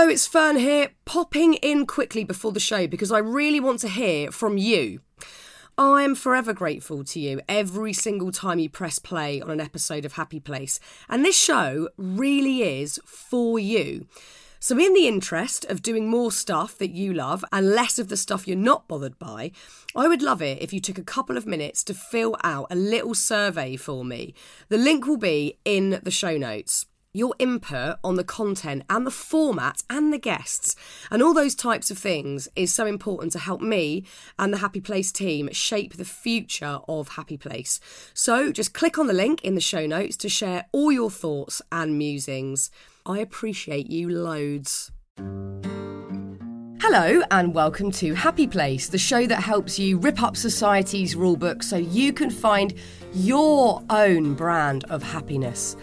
Hello, it's Fearne here, popping in quickly before the show because I really want to hear from you. I am forever grateful to you every single time you press play on an episode of Happy Place, and this show really is for you. So, in the interest of doing more stuff that you love and less of the stuff you're not bothered by, I would love it if you took a couple of minutes to fill out a little survey for me. The link will be in the show notes your input on the content and the format and the guests and all those types of things is so important to help me and the Happy Place team shape the future of Happy Place. So just click on the link in the show notes to share all your thoughts and musings. I appreciate you loads. Hello, and welcome to Happy Place, the show that helps you rip up society's rulebook so you can find your own brand of happiness.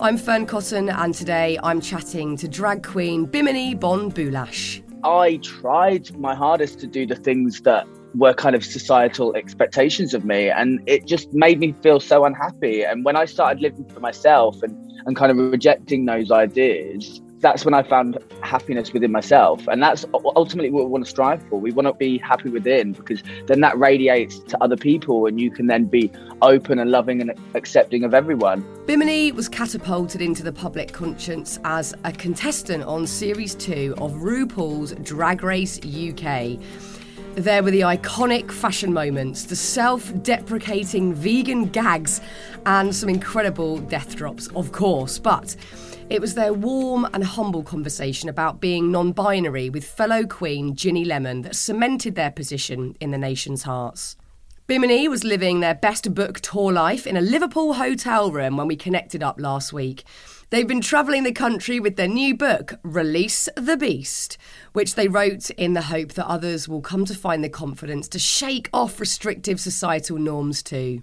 I'm Fearne Cotton, and today I'm chatting to drag queen Bimini Bon Boulash. I tried my hardest to do the things that were kind of societal expectations of me, and it just made me feel so unhappy. And when I started living for myself and, and kind of rejecting those ideas, that's when I found happiness within myself. And that's ultimately what we want to strive for. We want to be happy within because then that radiates to other people and you can then be open and loving and accepting of everyone. Bimini was catapulted into the public conscience as a contestant on series two of RuPaul's Drag Race UK. There were the iconic fashion moments, the self deprecating vegan gags, and some incredible death drops, of course. But it was their warm and humble conversation about being non binary with fellow Queen Ginny Lemon that cemented their position in the nation's hearts. Bimini was living their best book tour life in a Liverpool hotel room when we connected up last week. They've been travelling the country with their new book, Release the Beast, which they wrote in the hope that others will come to find the confidence to shake off restrictive societal norms too.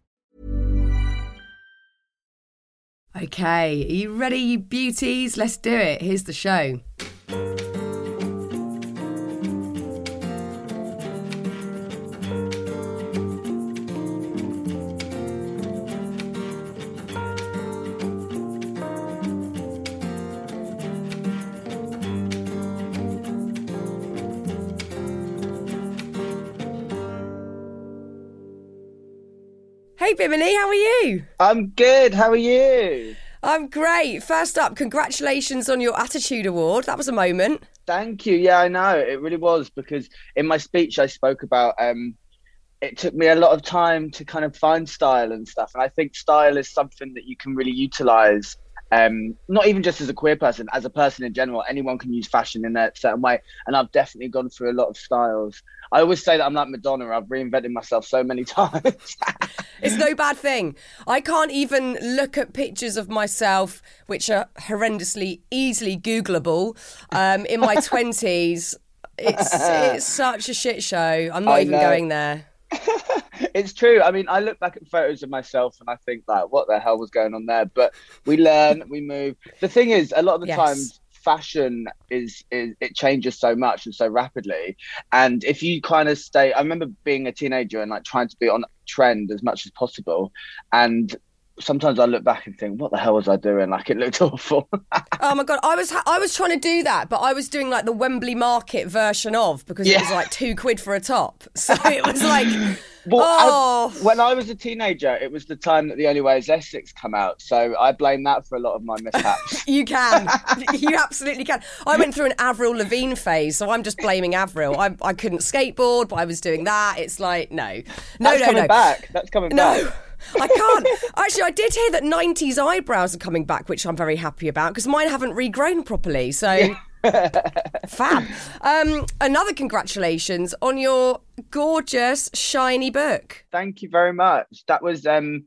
Okay, are you ready, you beauties? Let's do it. Here's the show. Hey, Bimini, how are you? I'm good. How are you? I'm great. First up, congratulations on your Attitude Award. That was a moment. Thank you. Yeah, I know. It really was because in my speech, I spoke about um, it took me a lot of time to kind of find style and stuff. And I think style is something that you can really utilize um, not even just as a queer person, as a person in general, anyone can use fashion in a certain way. And I've definitely gone through a lot of styles. I always say that I'm like Madonna. I've reinvented myself so many times. it's no bad thing. I can't even look at pictures of myself, which are horrendously easily Googleable, um, in my 20s. It's, it's such a shit show. I'm not I even know. going there. it's true. I mean, I look back at photos of myself and I think like, what the hell was going on there? But we learn, we move. The thing is, a lot of the yes. times fashion is, is it changes so much and so rapidly and if you kind of stay i remember being a teenager and like trying to be on trend as much as possible and sometimes I look back and think, what the hell was I doing? Like it looked awful. oh my god, I was I was trying to do that, but I was doing like the Wembley Market version of because yeah. it was like two quid for a top. So it was like. Well, oh. I, when I was a teenager, it was the time that The Only Way Is Essex come out. So I blame that for a lot of my mishaps. you can. you absolutely can. I went through an Avril Lavigne phase, so I'm just blaming Avril. I, I couldn't skateboard, but I was doing that. It's like, no. No, That's no, coming no. back. That's coming back. no. back. I can't. Actually, I did hear that 90s eyebrows are coming back, which I'm very happy about because mine haven't regrown properly. So. Yeah. Fab. Um, another congratulations on your gorgeous, shiny book. Thank you very much. That was um,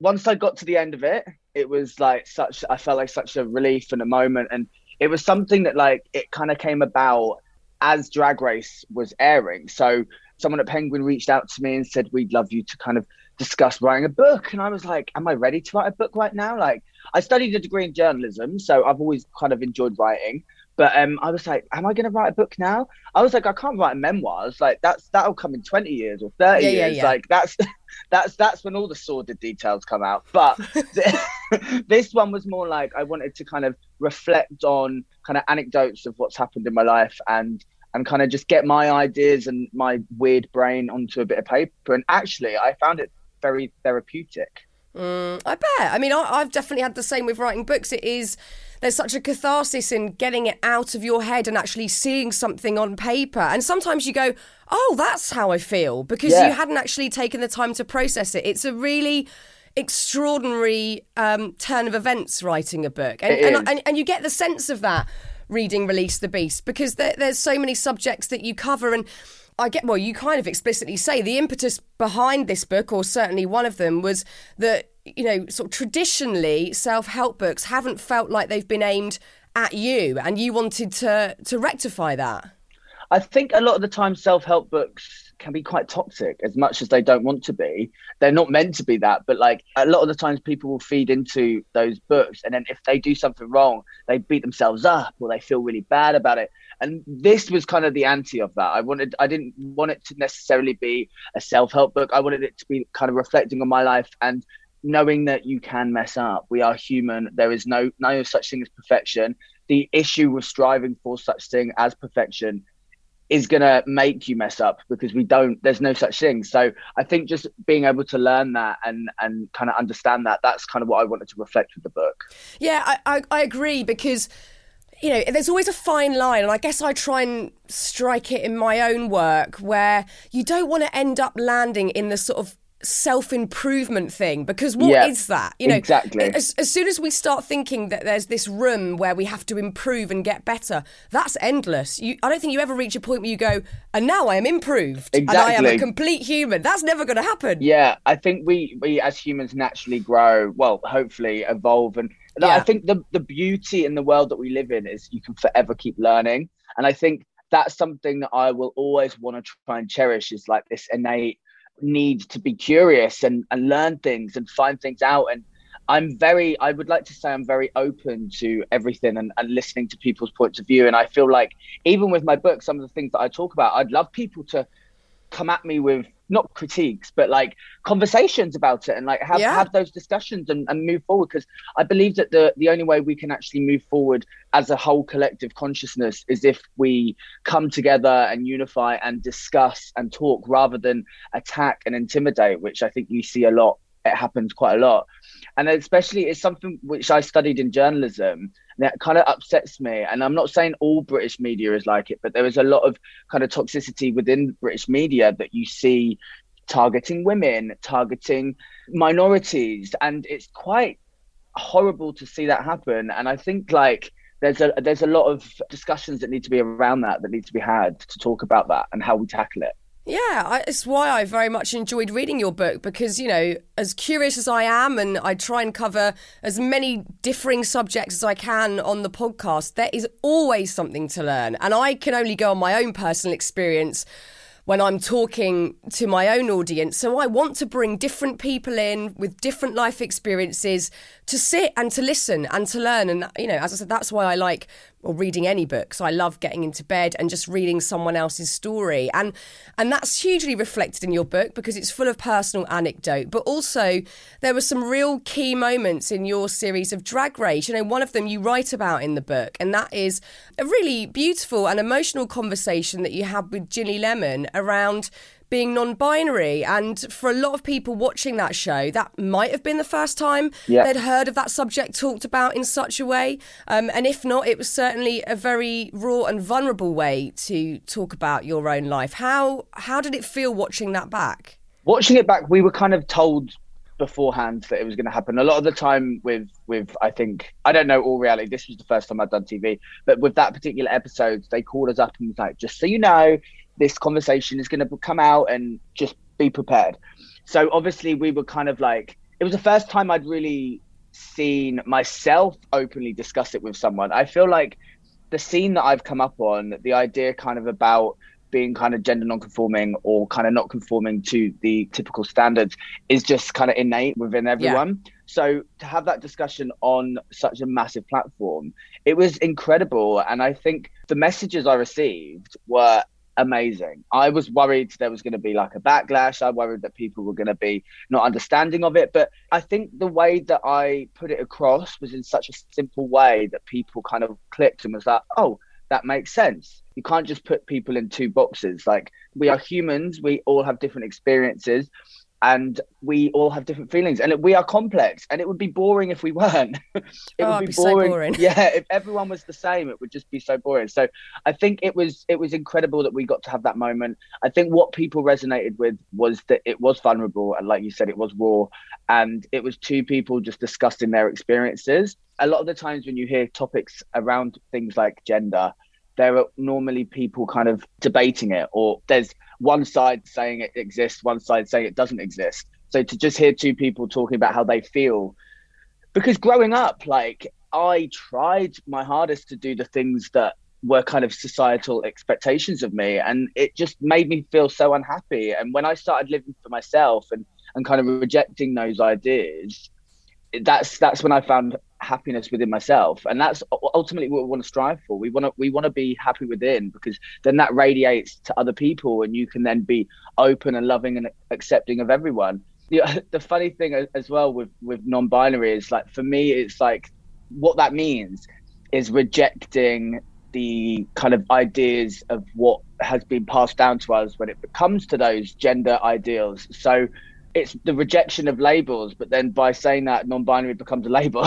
once I got to the end of it, it was like such I felt like such a relief and a moment and it was something that like it kind of came about as Drag Race was airing. So someone at Penguin reached out to me and said we'd love you to kind of discuss writing a book and I was like am I ready to write a book right now? Like I studied a degree in journalism, so I've always kind of enjoyed writing. But um, I was like, am I going to write a book now? I was like, I can't write memoirs. Like that's that'll come in twenty years or thirty yeah, years. Yeah. Like that's that's that's when all the sordid details come out. But this one was more like I wanted to kind of reflect on kind of anecdotes of what's happened in my life and and kind of just get my ideas and my weird brain onto a bit of paper. And actually, I found it very therapeutic. Mm, I bet. I mean, I, I've definitely had the same with writing books. It is there's such a catharsis in getting it out of your head and actually seeing something on paper. And sometimes you go, oh, that's how I feel because yeah. you hadn't actually taken the time to process it. It's a really extraordinary um, turn of events writing a book. And, and, and, and, you get the sense of that reading Release the Beast because there, there's so many subjects that you cover. And I get, well, you kind of explicitly say the impetus behind this book, or certainly one of them, was that you know, sort of traditionally, self help books haven't felt like they've been aimed at you, and you wanted to to rectify that. I think a lot of the time, self help books can be quite toxic as much as they don't want to be. They're not meant to be that, but like a lot of the times, people will feed into those books, and then if they do something wrong, they beat themselves up or they feel really bad about it. And this was kind of the anti of that. I wanted, I didn't want it to necessarily be a self help book. I wanted it to be kind of reflecting on my life and knowing that you can mess up. We are human. There is no no such thing as perfection. The issue with striving for such thing as perfection is going to make you mess up because we don't there's no such thing. So i think just being able to learn that and and kind of understand that that's kind of what i wanted to reflect with the book. Yeah i i, I agree because you know, there's always a fine line, and I guess I try and strike it in my own work where you don't want to end up landing in the sort of self improvement thing because what yeah, is that? You know, exactly. As, as soon as we start thinking that there's this room where we have to improve and get better, that's endless. You, I don't think you ever reach a point where you go, and now I am improved, exactly. and I am a complete human. That's never going to happen. Yeah, I think we we as humans naturally grow. Well, hopefully evolve, and yeah. I think the the beauty in the world that we live in is you can forever keep learning, and I think that's something that I will always want to try and cherish. Is like this innate need to be curious and, and learn things and find things out. And i'm very i would like to say i'm very open to everything and, and listening to people's points of view. And i feel like even with my book some of the things that i talk about i'd love people to come at me with not critiques but like conversations about it and like have, yeah. have those discussions and, and move forward because i believe that the the only way we can actually move forward as a whole collective consciousness is if we come together and unify and discuss and talk rather than attack and intimidate which i think you see a lot it happens quite a lot and especially it's something which i studied in journalism that kind of upsets me. And I'm not saying all British media is like it, but there is a lot of kind of toxicity within British media that you see targeting women, targeting minorities, and it's quite horrible to see that happen. And I think like there's a there's a lot of discussions that need to be around that that need to be had to talk about that and how we tackle it. Yeah, it's why I very much enjoyed reading your book because, you know, as curious as I am and I try and cover as many differing subjects as I can on the podcast, there is always something to learn. And I can only go on my own personal experience when I'm talking to my own audience. So I want to bring different people in with different life experiences to sit and to listen and to learn. And, you know, as I said, that's why I like or reading any books. I love getting into bed and just reading someone else's story. And and that's hugely reflected in your book because it's full of personal anecdote, but also there were some real key moments in your series of drag race. You know, one of them you write about in the book, and that is a really beautiful and emotional conversation that you had with Ginny Lemon around being non binary. And for a lot of people watching that show, that might have been the first time yeah. they'd heard of that subject talked about in such a way. Um, and if not, it was certainly a very raw and vulnerable way to talk about your own life. How, how did it feel watching that back? Watching it back, we were kind of told beforehand that it was going to happen. A lot of the time with with I think I don't know all reality. This was the first time I'd done TV, but with that particular episode, they called us up and was like, "Just so you know, this conversation is going to come out and just be prepared. So obviously we were kind of like it was the first time I'd really seen myself openly discuss it with someone. I feel like the scene that I've come up on, the idea kind of about being kind of gender non-conforming or kind of not conforming to the typical standards is just kind of innate within everyone. Yeah. So to have that discussion on such a massive platform, it was incredible. And I think the messages I received were amazing. I was worried there was going to be like a backlash. I worried that people were going to be not understanding of it. But I think the way that I put it across was in such a simple way that people kind of clicked and was like, oh, that makes sense. You can't just put people in two boxes. Like we are humans, we all have different experiences and we all have different feelings and we are complex and it would be boring if we weren't it oh, would be, be boring. So boring. yeah if everyone was the same it would just be so boring so i think it was it was incredible that we got to have that moment i think what people resonated with was that it was vulnerable and like you said it was raw and it was two people just discussing their experiences a lot of the times when you hear topics around things like gender there are normally people kind of debating it or there's one side saying it exists, one side saying it doesn't exist. So to just hear two people talking about how they feel, because growing up, like I tried my hardest to do the things that were kind of societal expectations of me, and it just made me feel so unhappy. And when I started living for myself and and kind of rejecting those ideas, that's that's when I found happiness within myself. And that's ultimately what we want to strive for. We want to we want to be happy within because then that radiates to other people and you can then be open and loving and accepting of everyone. The, the funny thing as well with with non-binary is like for me it's like what that means is rejecting the kind of ideas of what has been passed down to us when it comes to those gender ideals. So it's the rejection of labels but then by saying that non-binary becomes a label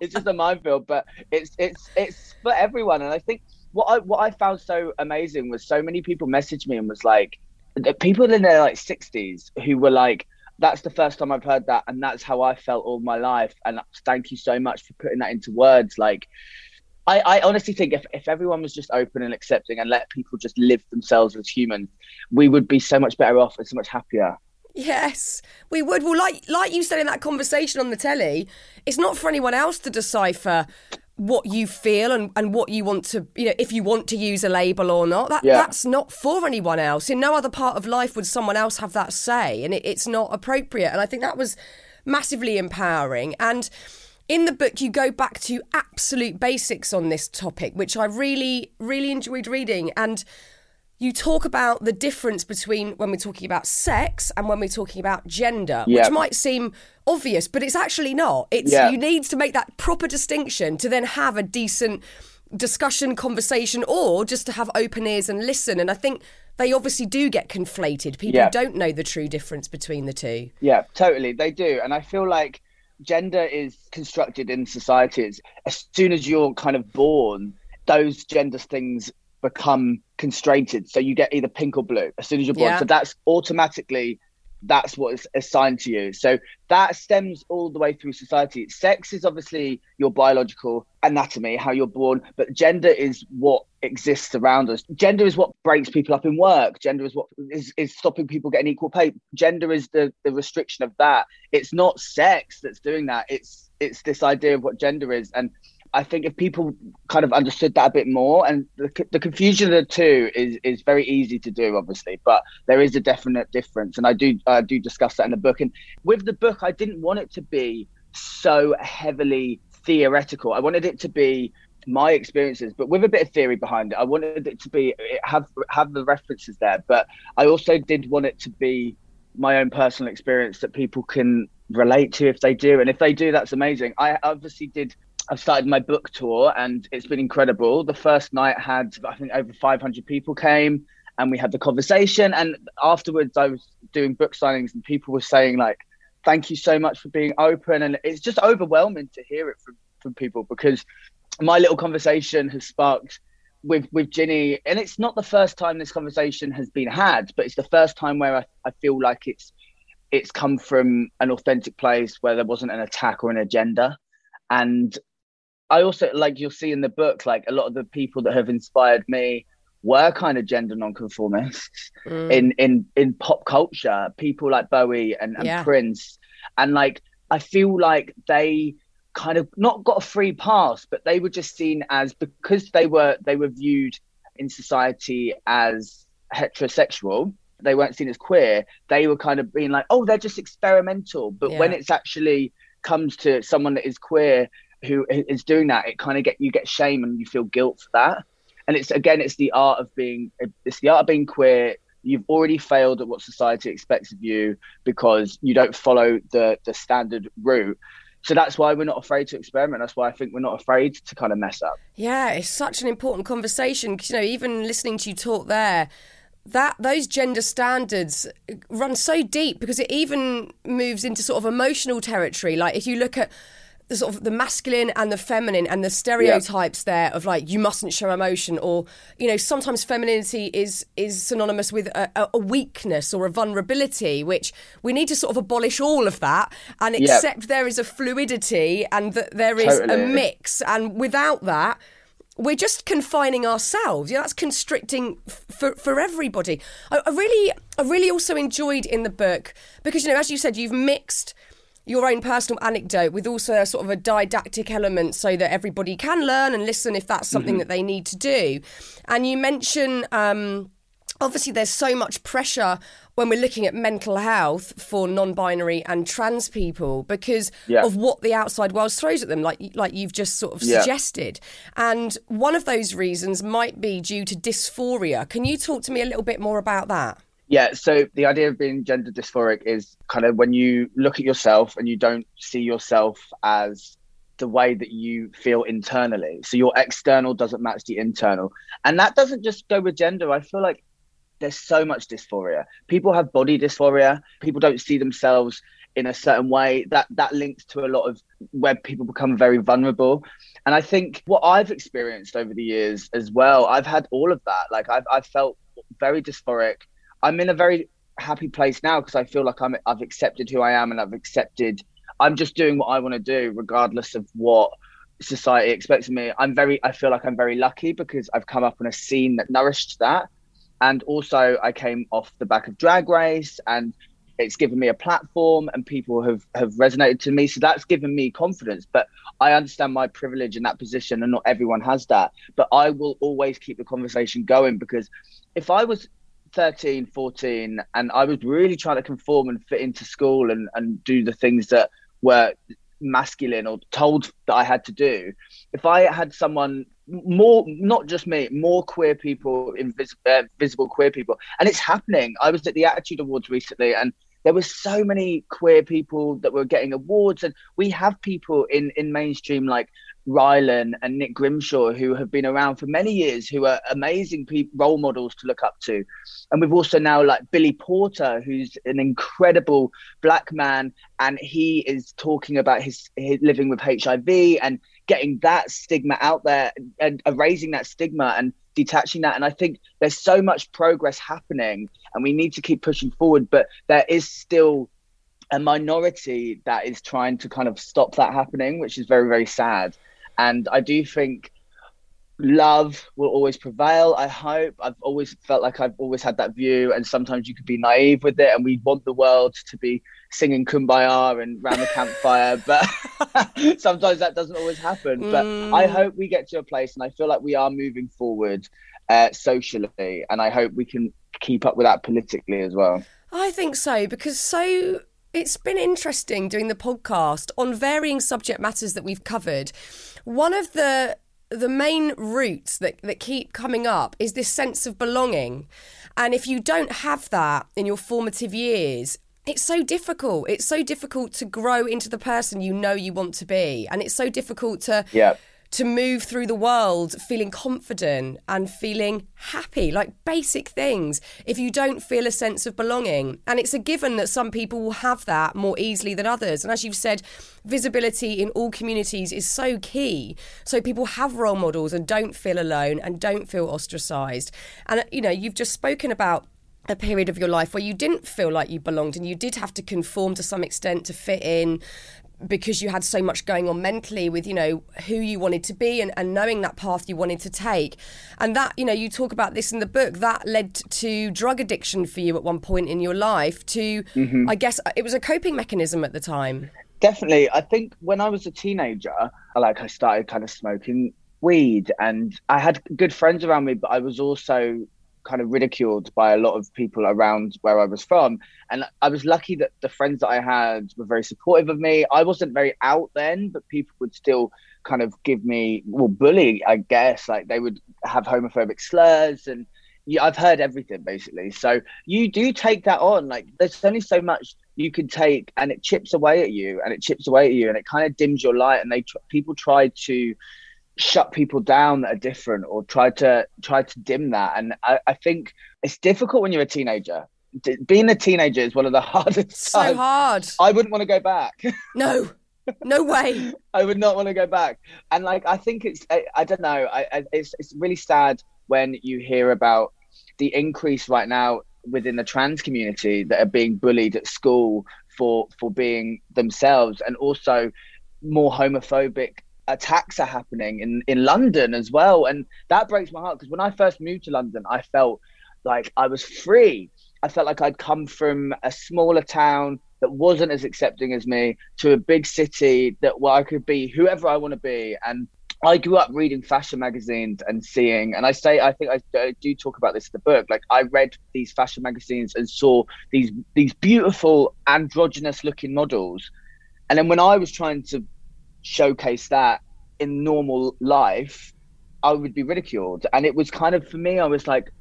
it's just a minefield, but it's it's it's for everyone. And I think what I what I found so amazing was so many people messaged me and was like, people in their like sixties who were like, "That's the first time I've heard that, and that's how I felt all my life." And thank you so much for putting that into words. Like, I, I honestly think if, if everyone was just open and accepting and let people just live themselves as humans, we would be so much better off and so much happier. Yes, we would. Well, like like you said in that conversation on the telly, it's not for anyone else to decipher what you feel and, and what you want to you know if you want to use a label or not that yeah. that's not for anyone else in no other part of life would someone else have that say and it, it's not appropriate and i think that was massively empowering and in the book you go back to absolute basics on this topic which i really really enjoyed reading and you talk about the difference between when we're talking about sex and when we're talking about gender, which might seem obvious, but it's actually not. It's you need to make that proper distinction to then have a decent discussion, conversation, or just to have open ears and listen. And I think they obviously do get conflated. People don't know the true difference between the two. Yeah, totally. They do. And I feel like gender is constructed in societies. As soon as you're kind of born, those gender things become constrained. So you get either pink or blue as soon as you're born. Yeah. So that's automatically that's what is assigned to you. So that stems all the way through society. Sex is obviously your biological anatomy, how you're born, but gender is what exists around us. Gender is what breaks people up in work. Gender is what is, is stopping people getting equal pay. Gender is the, the restriction of that. It's not sex that's doing that. It's it's this idea of what gender is. And I think if people kind of understood that a bit more, and the, the confusion of the two is is very easy to do, obviously, but there is a definite difference, and I do I do discuss that in the book. And with the book, I didn't want it to be so heavily theoretical. I wanted it to be my experiences, but with a bit of theory behind it. I wanted it to be have have the references there, but I also did want it to be my own personal experience that people can relate to if they do, and if they do, that's amazing. I obviously did I've started my book tour and it's been incredible. The first night had, I think, over 500 people came and we had the conversation. And afterwards, I was doing book signings and people were saying, like, thank you so much for being open. And it's just overwhelming to hear it from, from people because my little conversation has sparked with with Ginny, and it's not the first time this conversation has been had, but it's the first time where I, I feel like it's it's come from an authentic place where there wasn't an attack or an agenda. And I also like you'll see in the book, like a lot of the people that have inspired me were kind of gender nonconformists mm. in in in pop culture. People like Bowie and, and yeah. Prince, and like I feel like they kind of not got a free pass, but they were just seen as because they were they were viewed in society as heterosexual. They weren't seen as queer. They were kind of being like, oh, they're just experimental. But yeah. when it's actually comes to someone that is queer who is doing that, it kind of get you get shame and you feel guilt for that. And it's again, it's the art of being it's the art of being queer. You've already failed at what society expects of you because you don't follow the the standard route so that's why we're not afraid to experiment. That's why I think we're not afraid to kind of mess up. Yeah, it's such an important conversation because you know, even listening to you talk there, that those gender standards run so deep because it even moves into sort of emotional territory. Like if you look at the sort of the masculine and the feminine and the stereotypes yeah. there of like you mustn't show emotion or you know sometimes femininity is is synonymous with a, a weakness or a vulnerability which we need to sort of abolish all of that and accept yeah. there is a fluidity and that there is totally. a mix and without that we're just confining ourselves. Yeah, that's constricting for for everybody. I, I, really, I really also enjoyed in the book because you know, as you said, you've mixed your own personal anecdote with also a sort of a didactic element so that everybody can learn and listen if that's something mm-hmm. that they need to do. And you mention um, obviously there's so much pressure when we're looking at mental health for non-binary and trans people because yeah. of what the outside world throws at them like like you've just sort of yeah. suggested and one of those reasons might be due to dysphoria can you talk to me a little bit more about that yeah, so the idea of being gender dysphoric is kind of when you look at yourself and you don't see yourself as the way that you feel internally. So your external doesn't match the internal. And that doesn't just go with gender. I feel like there's so much dysphoria. People have body dysphoria. People don't see themselves in a certain way. That that links to a lot of where people become very vulnerable. And I think what I've experienced over the years as well, I've had all of that. Like I've I've felt very dysphoric I'm in a very happy place now because I feel like I'm I've accepted who I am and I've accepted I'm just doing what I want to do regardless of what society expects of me. I'm very I feel like I'm very lucky because I've come up on a scene that nourished that. And also I came off the back of drag race and it's given me a platform and people have have resonated to me so that's given me confidence but i understand my privilege in that position and not everyone has that but i will always keep the conversation going because if i was 13, 14, and I was really trying to conform and fit into school and, and do the things that were masculine or told that I had to do. If I had someone more, not just me, more queer people, invis- uh, visible queer people, and it's happening. I was at the Attitude Awards recently, and there were so many queer people that were getting awards, and we have people in in mainstream like Rylan and Nick Grimshaw, who have been around for many years, who are amazing pe- role models to look up to. And we've also now like Billy Porter, who's an incredible black man, and he is talking about his, his living with HIV and getting that stigma out there and erasing that stigma and detaching that. And I think there's so much progress happening, and we need to keep pushing forward, but there is still a minority that is trying to kind of stop that happening, which is very, very sad. And I do think love will always prevail. I hope. I've always felt like I've always had that view, and sometimes you could be naive with it, and we want the world to be singing "Kumbaya" and round the campfire, but sometimes that doesn't always happen. Mm. But I hope we get to a place, and I feel like we are moving forward uh, socially, and I hope we can keep up with that politically as well. I think so because so it's been interesting doing the podcast on varying subject matters that we've covered. One of the the main roots that, that keep coming up is this sense of belonging. And if you don't have that in your formative years, it's so difficult. It's so difficult to grow into the person you know you want to be. And it's so difficult to yeah to move through the world feeling confident and feeling happy, like basic things, if you don't feel a sense of belonging. And it's a given that some people will have that more easily than others. And as you've said, visibility in all communities is so key. So people have role models and don't feel alone and don't feel ostracized. And, you know, you've just spoken about a period of your life where you didn't feel like you belonged and you did have to conform to some extent to fit in because you had so much going on mentally with you know who you wanted to be and, and knowing that path you wanted to take and that you know you talk about this in the book that led to drug addiction for you at one point in your life to mm-hmm. i guess it was a coping mechanism at the time Definitely. I think when I was a teenager, like I started kind of smoking weed and I had good friends around me, but I was also kind of ridiculed by a lot of people around where I was from. And I was lucky that the friends that I had were very supportive of me. I wasn't very out then, but people would still kind of give me, well, bully, I guess. Like they would have homophobic slurs and yeah, I've heard everything basically. So you do take that on. Like there's only so much you can take, and it chips away at you, and it chips away at you, and it kind of dims your light. And they tr- people try to shut people down that are different, or try to try to dim that. And I, I think it's difficult when you're a teenager. D- being a teenager is one of the hardest. So times. hard. I wouldn't want to go back. No, no way. I would not want to go back. And like, I think it's, I, I don't know, I, I, it's, it's really sad when you hear about the increase right now within the trans community that are being bullied at school for for being themselves and also more homophobic attacks are happening in in London as well. And that breaks my heart because when I first moved to London I felt like I was free. I felt like I'd come from a smaller town that wasn't as accepting as me to a big city that where I could be whoever I want to be. And I grew up reading fashion magazines and seeing, and I say, I think I, do talk about this in the book. Like I read these fashion magazines and saw these these beautiful androgynous looking models, and then when I was trying to showcase that in normal life, I would be ridiculed, and it was kind of for me. I was like,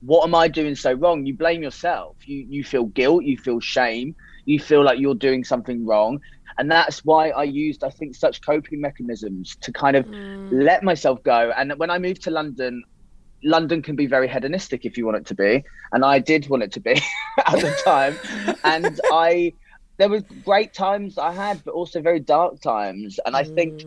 what am I doing so wrong? You blame yourself. You you feel guilt. You feel shame. You feel like you're doing something wrong, and that's why I used I think such coping mechanisms to kind of mm. let myself go. And when I moved to London, London can be very hedonistic if you want it to be, and I did want it to be at the time. and I there were great times I had, but also very dark times. And I mm. think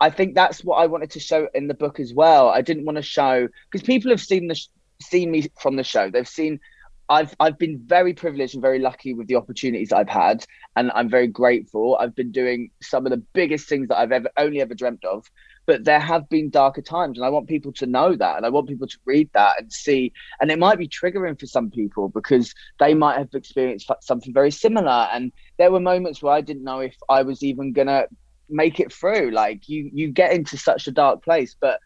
I think that's what I wanted to show in the book as well. I didn't want to show because people have seen the seen me from the show. They've seen I've I've been very privileged and very lucky with the opportunities I've had, and I'm very grateful. I've been doing some of the biggest things that I've ever only ever dreamt of, but there have been darker times, and I want people to know that, and I want people to read that and see. And it might be triggering for some people because they might have experienced something very similar, and there were moments where I didn't know if I was even gonna make it through. Like you, you get into such a dark place, but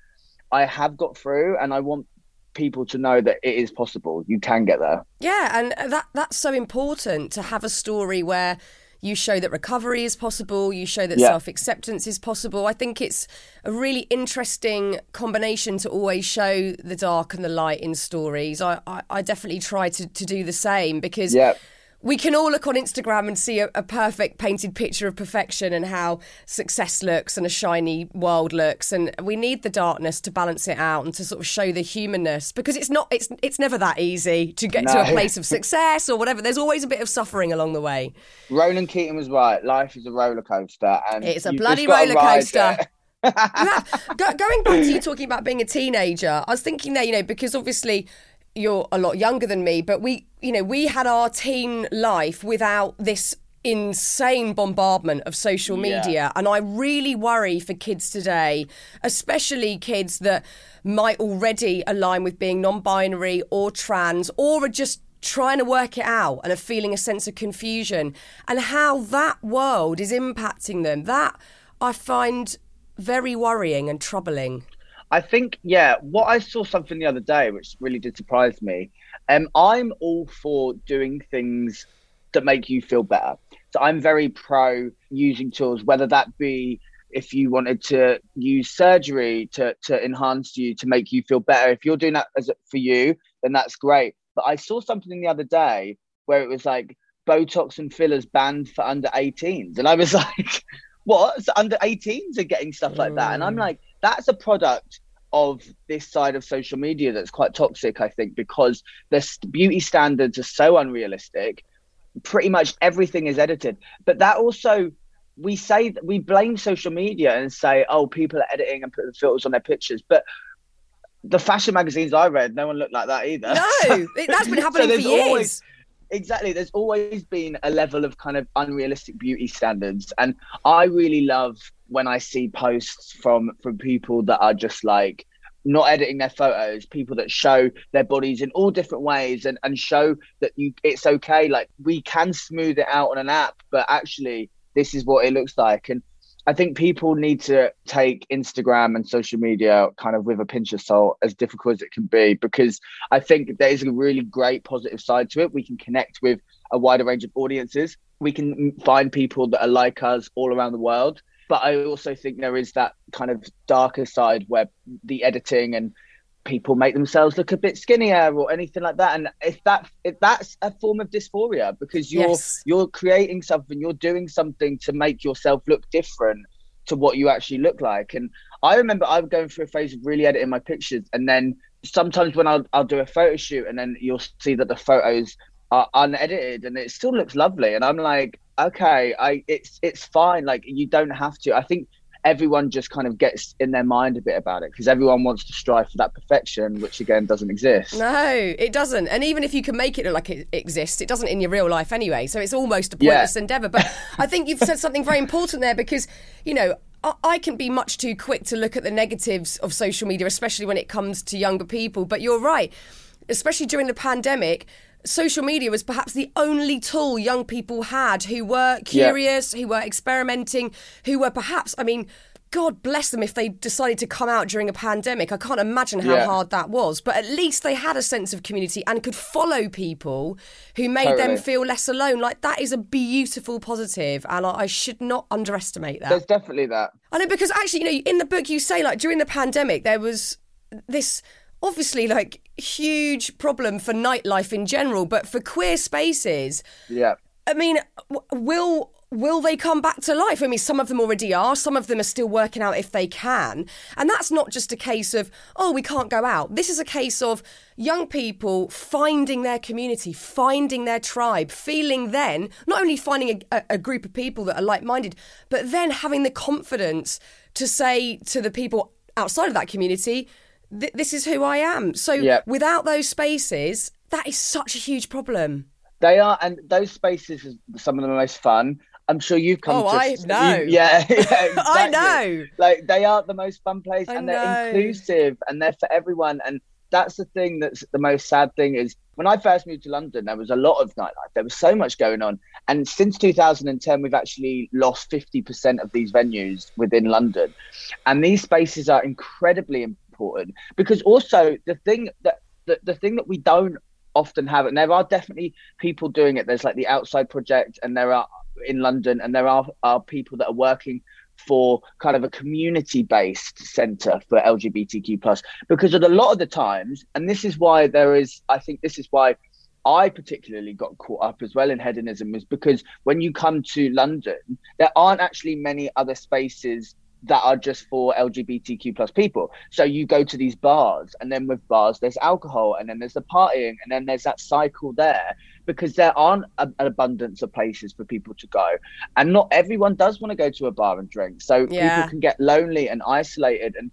I have got through, and I want people to know that it is possible. You can get there. Yeah, and that that's so important to have a story where you show that recovery is possible, you show that yeah. self acceptance is possible. I think it's a really interesting combination to always show the dark and the light in stories. I, I, I definitely try to, to do the same because. Yeah we can all look on Instagram and see a, a, perfect painted picture of perfection and how success looks and a shiny world looks, and we need the darkness to balance it out and to sort of show the humanness because it's not it's it's never that easy to get no. to a place of success or whatever. There's always a bit of suffering along the way. Ronan Keating was right. Life is a roller coaster, and it's a bloody roller coaster. have, go, going back to you talking about being a teenager, I was thinking there, you know, because obviously you're a lot younger than me, but we, you know, we had our teen life without this insane bombardment of social media. Yeah. And I really worry for kids today, especially kids that might already align with being non binary or trans or are just trying to work it out and are feeling a sense of confusion and how that world is impacting them. That I find very worrying and troubling. I think, yeah, what I saw something the other day, which really did surprise me. Um, I'm all for doing things that make you feel better. So I'm very pro using tools, whether that be if you wanted to use surgery to, to enhance you, to make you feel better. If you're doing that as for you, then that's great. But I saw something the other day where it was like Botox and fillers banned for under 18s. And I was like, what? So under 18s are getting stuff like that. And I'm mm. like, that's a product of this side of social media that's quite toxic, I think, because the beauty standards are so unrealistic. Pretty much everything is edited. But that also, we say that we blame social media and say, oh, people are editing and putting filters on their pictures. But the fashion magazines I read, no one looked like that either. No, that's been happening so for years. Always, exactly. There's always been a level of kind of unrealistic beauty standards. And I really love when I see posts from from people that are just like not editing their photos, people that show their bodies in all different ways and, and show that you it's okay. Like we can smooth it out on an app, but actually this is what it looks like. And I think people need to take Instagram and social media kind of with a pinch of salt, as difficult as it can be, because I think there is a really great positive side to it. We can connect with a wider range of audiences. We can find people that are like us all around the world. But I also think there is that kind of darker side where the editing and people make themselves look a bit skinnier or anything like that. And if that if that's a form of dysphoria because you're yes. you're creating something you're doing something to make yourself look different to what you actually look like. And i remember i'm going through a phase of really editing my pictures and then sometimes when I'll, I'll do a photo shoot and then you'll see that the photos are unedited and it still looks lovely. And i'm like okay i it's it's fine. Like you don't have to. I think everyone just kind of gets in their mind a bit about it because everyone wants to strive for that perfection, which again doesn't exist. No, it doesn't. And even if you can make it look like it exists, it doesn't in your real life anyway. So it's almost a pointless yeah. endeavour. But I think you've said something very important there because, you know, I can be much too quick to look at the negatives of social media, especially when it comes to younger people. But you're right, especially during the pandemic social media was perhaps the only tool young people had who were curious, yeah. who were experimenting, who were perhaps, I mean, God bless them if they decided to come out during a pandemic. I can't imagine how yeah. hard that was. But at least they had a sense of community and could follow people who made totally. them feel less alone. Like that is a beautiful positive, and I should not underestimate that. There's definitely that. I know because actually, you know, in the book you say like during the pandemic there was this obviously like huge problem for nightlife in general, but for queer spaces. Yeah. I mean, will will they come back to life? I mean, some of them already are. Some of them are still working out if they can. And that's not just a case of, oh, we can't go out. This is a case of young people finding their community, finding their tribe, feeling then, not only finding a, a group of people that are like minded, but then having the confidence to say to the people outside of that community, this is who I am. So yep. without those spaces, that is such a huge problem. They are, and those spaces are some of the most fun. I'm sure you've come. Oh, to, I know. You, yeah, yeah exactly. I know. Like they are the most fun place, I and they're know. inclusive, and they're for everyone. And that's the thing. That's the most sad thing is when I first moved to London, there was a lot of nightlife. There was so much going on, and since 2010, we've actually lost 50% of these venues within London, and these spaces are incredibly important because also the thing that the, the thing that we don't often have and there are definitely people doing it. There's like the outside project and there are in london and there are, are people that are working for kind of a community based center for lgbtq plus because of a lot of the times and this is why there is i think this is why I particularly got caught up as well in hedonism is because when you come to London, there aren't actually many other spaces that are just for LGBTQ plus people. So you go to these bars, and then with bars, there's alcohol, and then there's the partying, and then there's that cycle there because there aren't a, an abundance of places for people to go. And not everyone does want to go to a bar and drink. So yeah. people can get lonely and isolated. And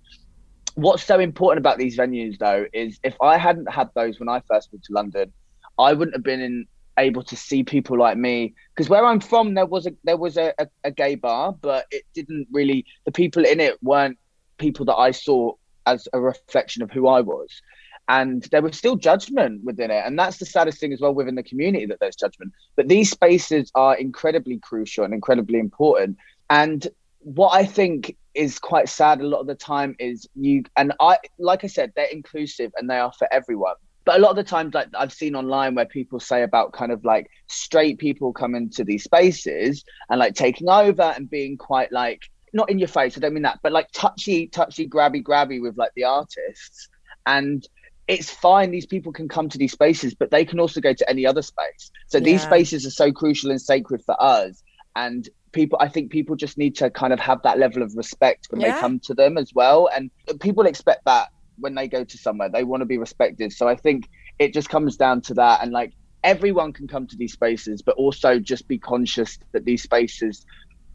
what's so important about these venues, though, is if I hadn't had those when I first moved to London, I wouldn't have been in able to see people like me. Because where I'm from there was a there was a, a, a, gay bar but it didn't really the people in it weren't people that I saw as a reflection of who I was. And there was still judgment within it. And that's the saddest thing as well within the community that there's judgment. But these spaces are incredibly crucial and incredibly important. And what I think is quite sad a lot of the time is you and I like I said they're inclusive and they are for everyone but a lot of the times like i've seen online where people say about kind of like straight people coming to these spaces and like taking over and being quite like not in your face i don't mean that but like touchy touchy grabby grabby with like the artists and it's fine these people can come to these spaces but they can also go to any other space so yeah. these spaces are so crucial and sacred for us and people i think people just need to kind of have that level of respect when yeah. they come to them as well and people expect that when they go to somewhere they want to be respected. So i think it just comes down to that and like everyone can come to these spaces but also just be conscious that these spaces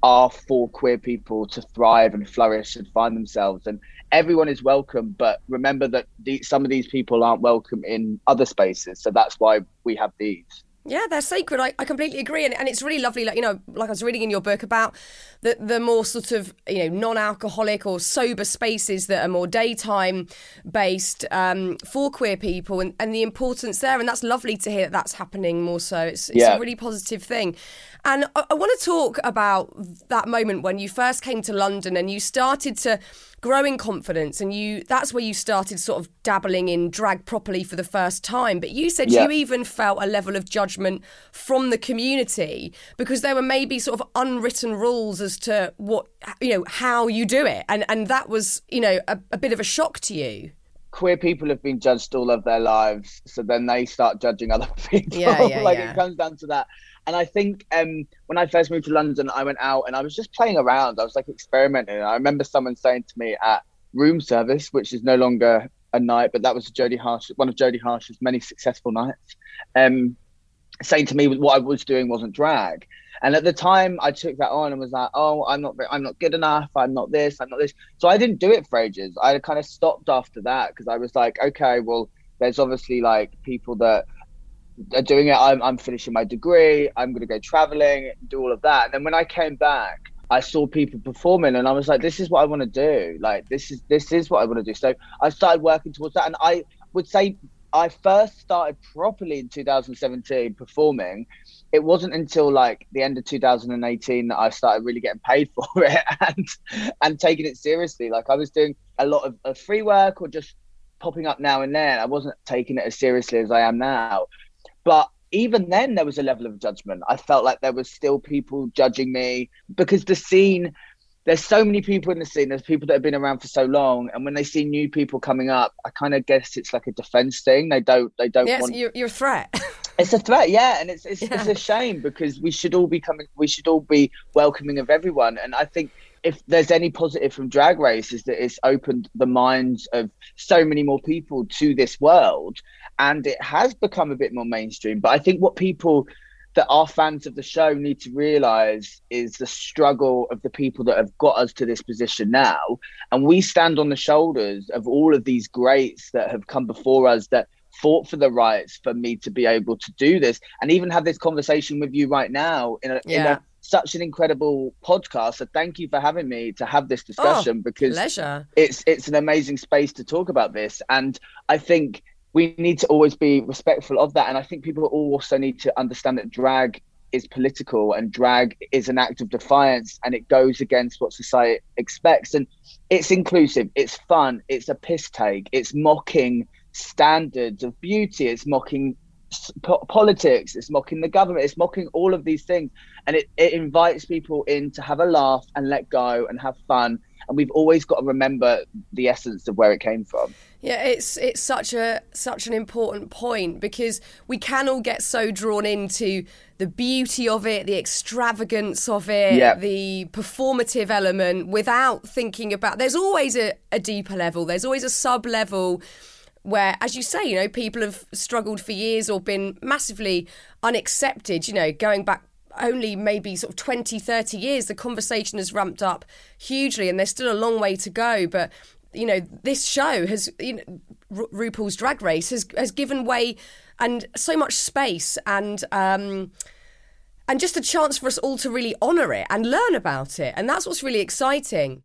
are for queer people to thrive and flourish and find themselves and everyone is welcome but remember that the, some of these people aren't welcome in other spaces so that's why we have these Yeah, they're sacred. I, I completely agree, and, and it's really lovely. Like you know, like I was reading in your book about the the more sort of you know non-alcoholic or sober spaces that are more daytime based um, for queer people, and, and the importance there. And that's lovely to hear that that's happening more so. It's, it's Yeah. a really positive thing. And I, I want to talk about that moment when you first came to London and you started to grow in confidence, and you that's where you started sort of dabbling in drag properly for the first time. But you said Yeah. you even felt a level of judgment from the community because there were maybe sort of unwritten rules as to what you know how you do it, and and that was you know a, a bit of a shock to you. queer people have been judged all of their lives, so then they start judging other people. Yeah, yeah, like yeah. it comes down to that. And I think um, when I first moved to London, I went out and I was just playing around. I was like experimenting. And I remember someone saying to me at room service, which is no longer a night, but that was Jodie Harsh, one of Jodie Harsh's many successful nights, um, saying to me what I was doing wasn't drag. And at the time, I took that on and was like, "Oh, I'm not, I'm not good enough. I'm not this. I'm not this." So I didn't do it for ages. I kind of stopped after that because I was like, "Okay, well, there's obviously like people that are doing it. I'm, I'm finishing my degree. I'm going to go traveling, do all of that." And then when I came back, I saw people performing, and I was like, "This is what I want to do. Like, this is this is what I want to do." So I started working towards that, and I would say I first started properly in 2017 performing. It wasn't until like the end of 2018 that I started really getting paid for it and and taking it seriously. Like I was doing a lot of, of free work or just popping up now and then. I wasn't taking it as seriously as I am now. But even then, there was a level of judgment. I felt like there was still people judging me because the scene. There's so many people in the scene. There's people that have been around for so long, and when they see new people coming up, I kind of guess it's like a defense thing. They don't. They don't Yes, want. you're, you're a threat. It's a threat, yeah, and it's it's, it's a shame because we should all be coming. We should all be welcoming of everyone, and I think if there's any positive from Drag Race is that it's opened the minds of so many more people to this world, and it has become a bit more mainstream. But I think what people that are fans of the show need to realize is the struggle of the people that have got us to this position now and we stand on the shoulders of all of these greats that have come before us that fought for the rights for me to be able to do this and even have this conversation with you right now in a, in Yeah. a such an incredible podcast. So thank you for having me to have this oh, discussion because Pleasure. it's it's an amazing space to talk about this. And i think we need to always be respectful of that. And i think people also need to understand that drag is political and drag is an act of defiance and it goes against what society expects. And it's inclusive it's fun it's a piss take it's mocking standards of beauty it's mocking po- politics it's mocking the government it's mocking all of these things. And it, it invites people in to have a laugh and let go and have fun. And we've always got to remember the essence of where it came from. Yeah, it's it's such a such an important point because we can all get so drawn into the beauty of it, the extravagance of it, Yeah. the performative element without thinking about there's always a, a deeper level, there's always a sub level where as you say, you know, people have struggled for years or been massively unaccepted, you know, going back only maybe sort of 20 30 years the conversation has ramped up hugely and there's still a long way to go. But you know this show has you know Ru- RuPaul's Drag Race has has given way and so much space and um and just a chance for us all to really honor it and learn about it. And that's what's really exciting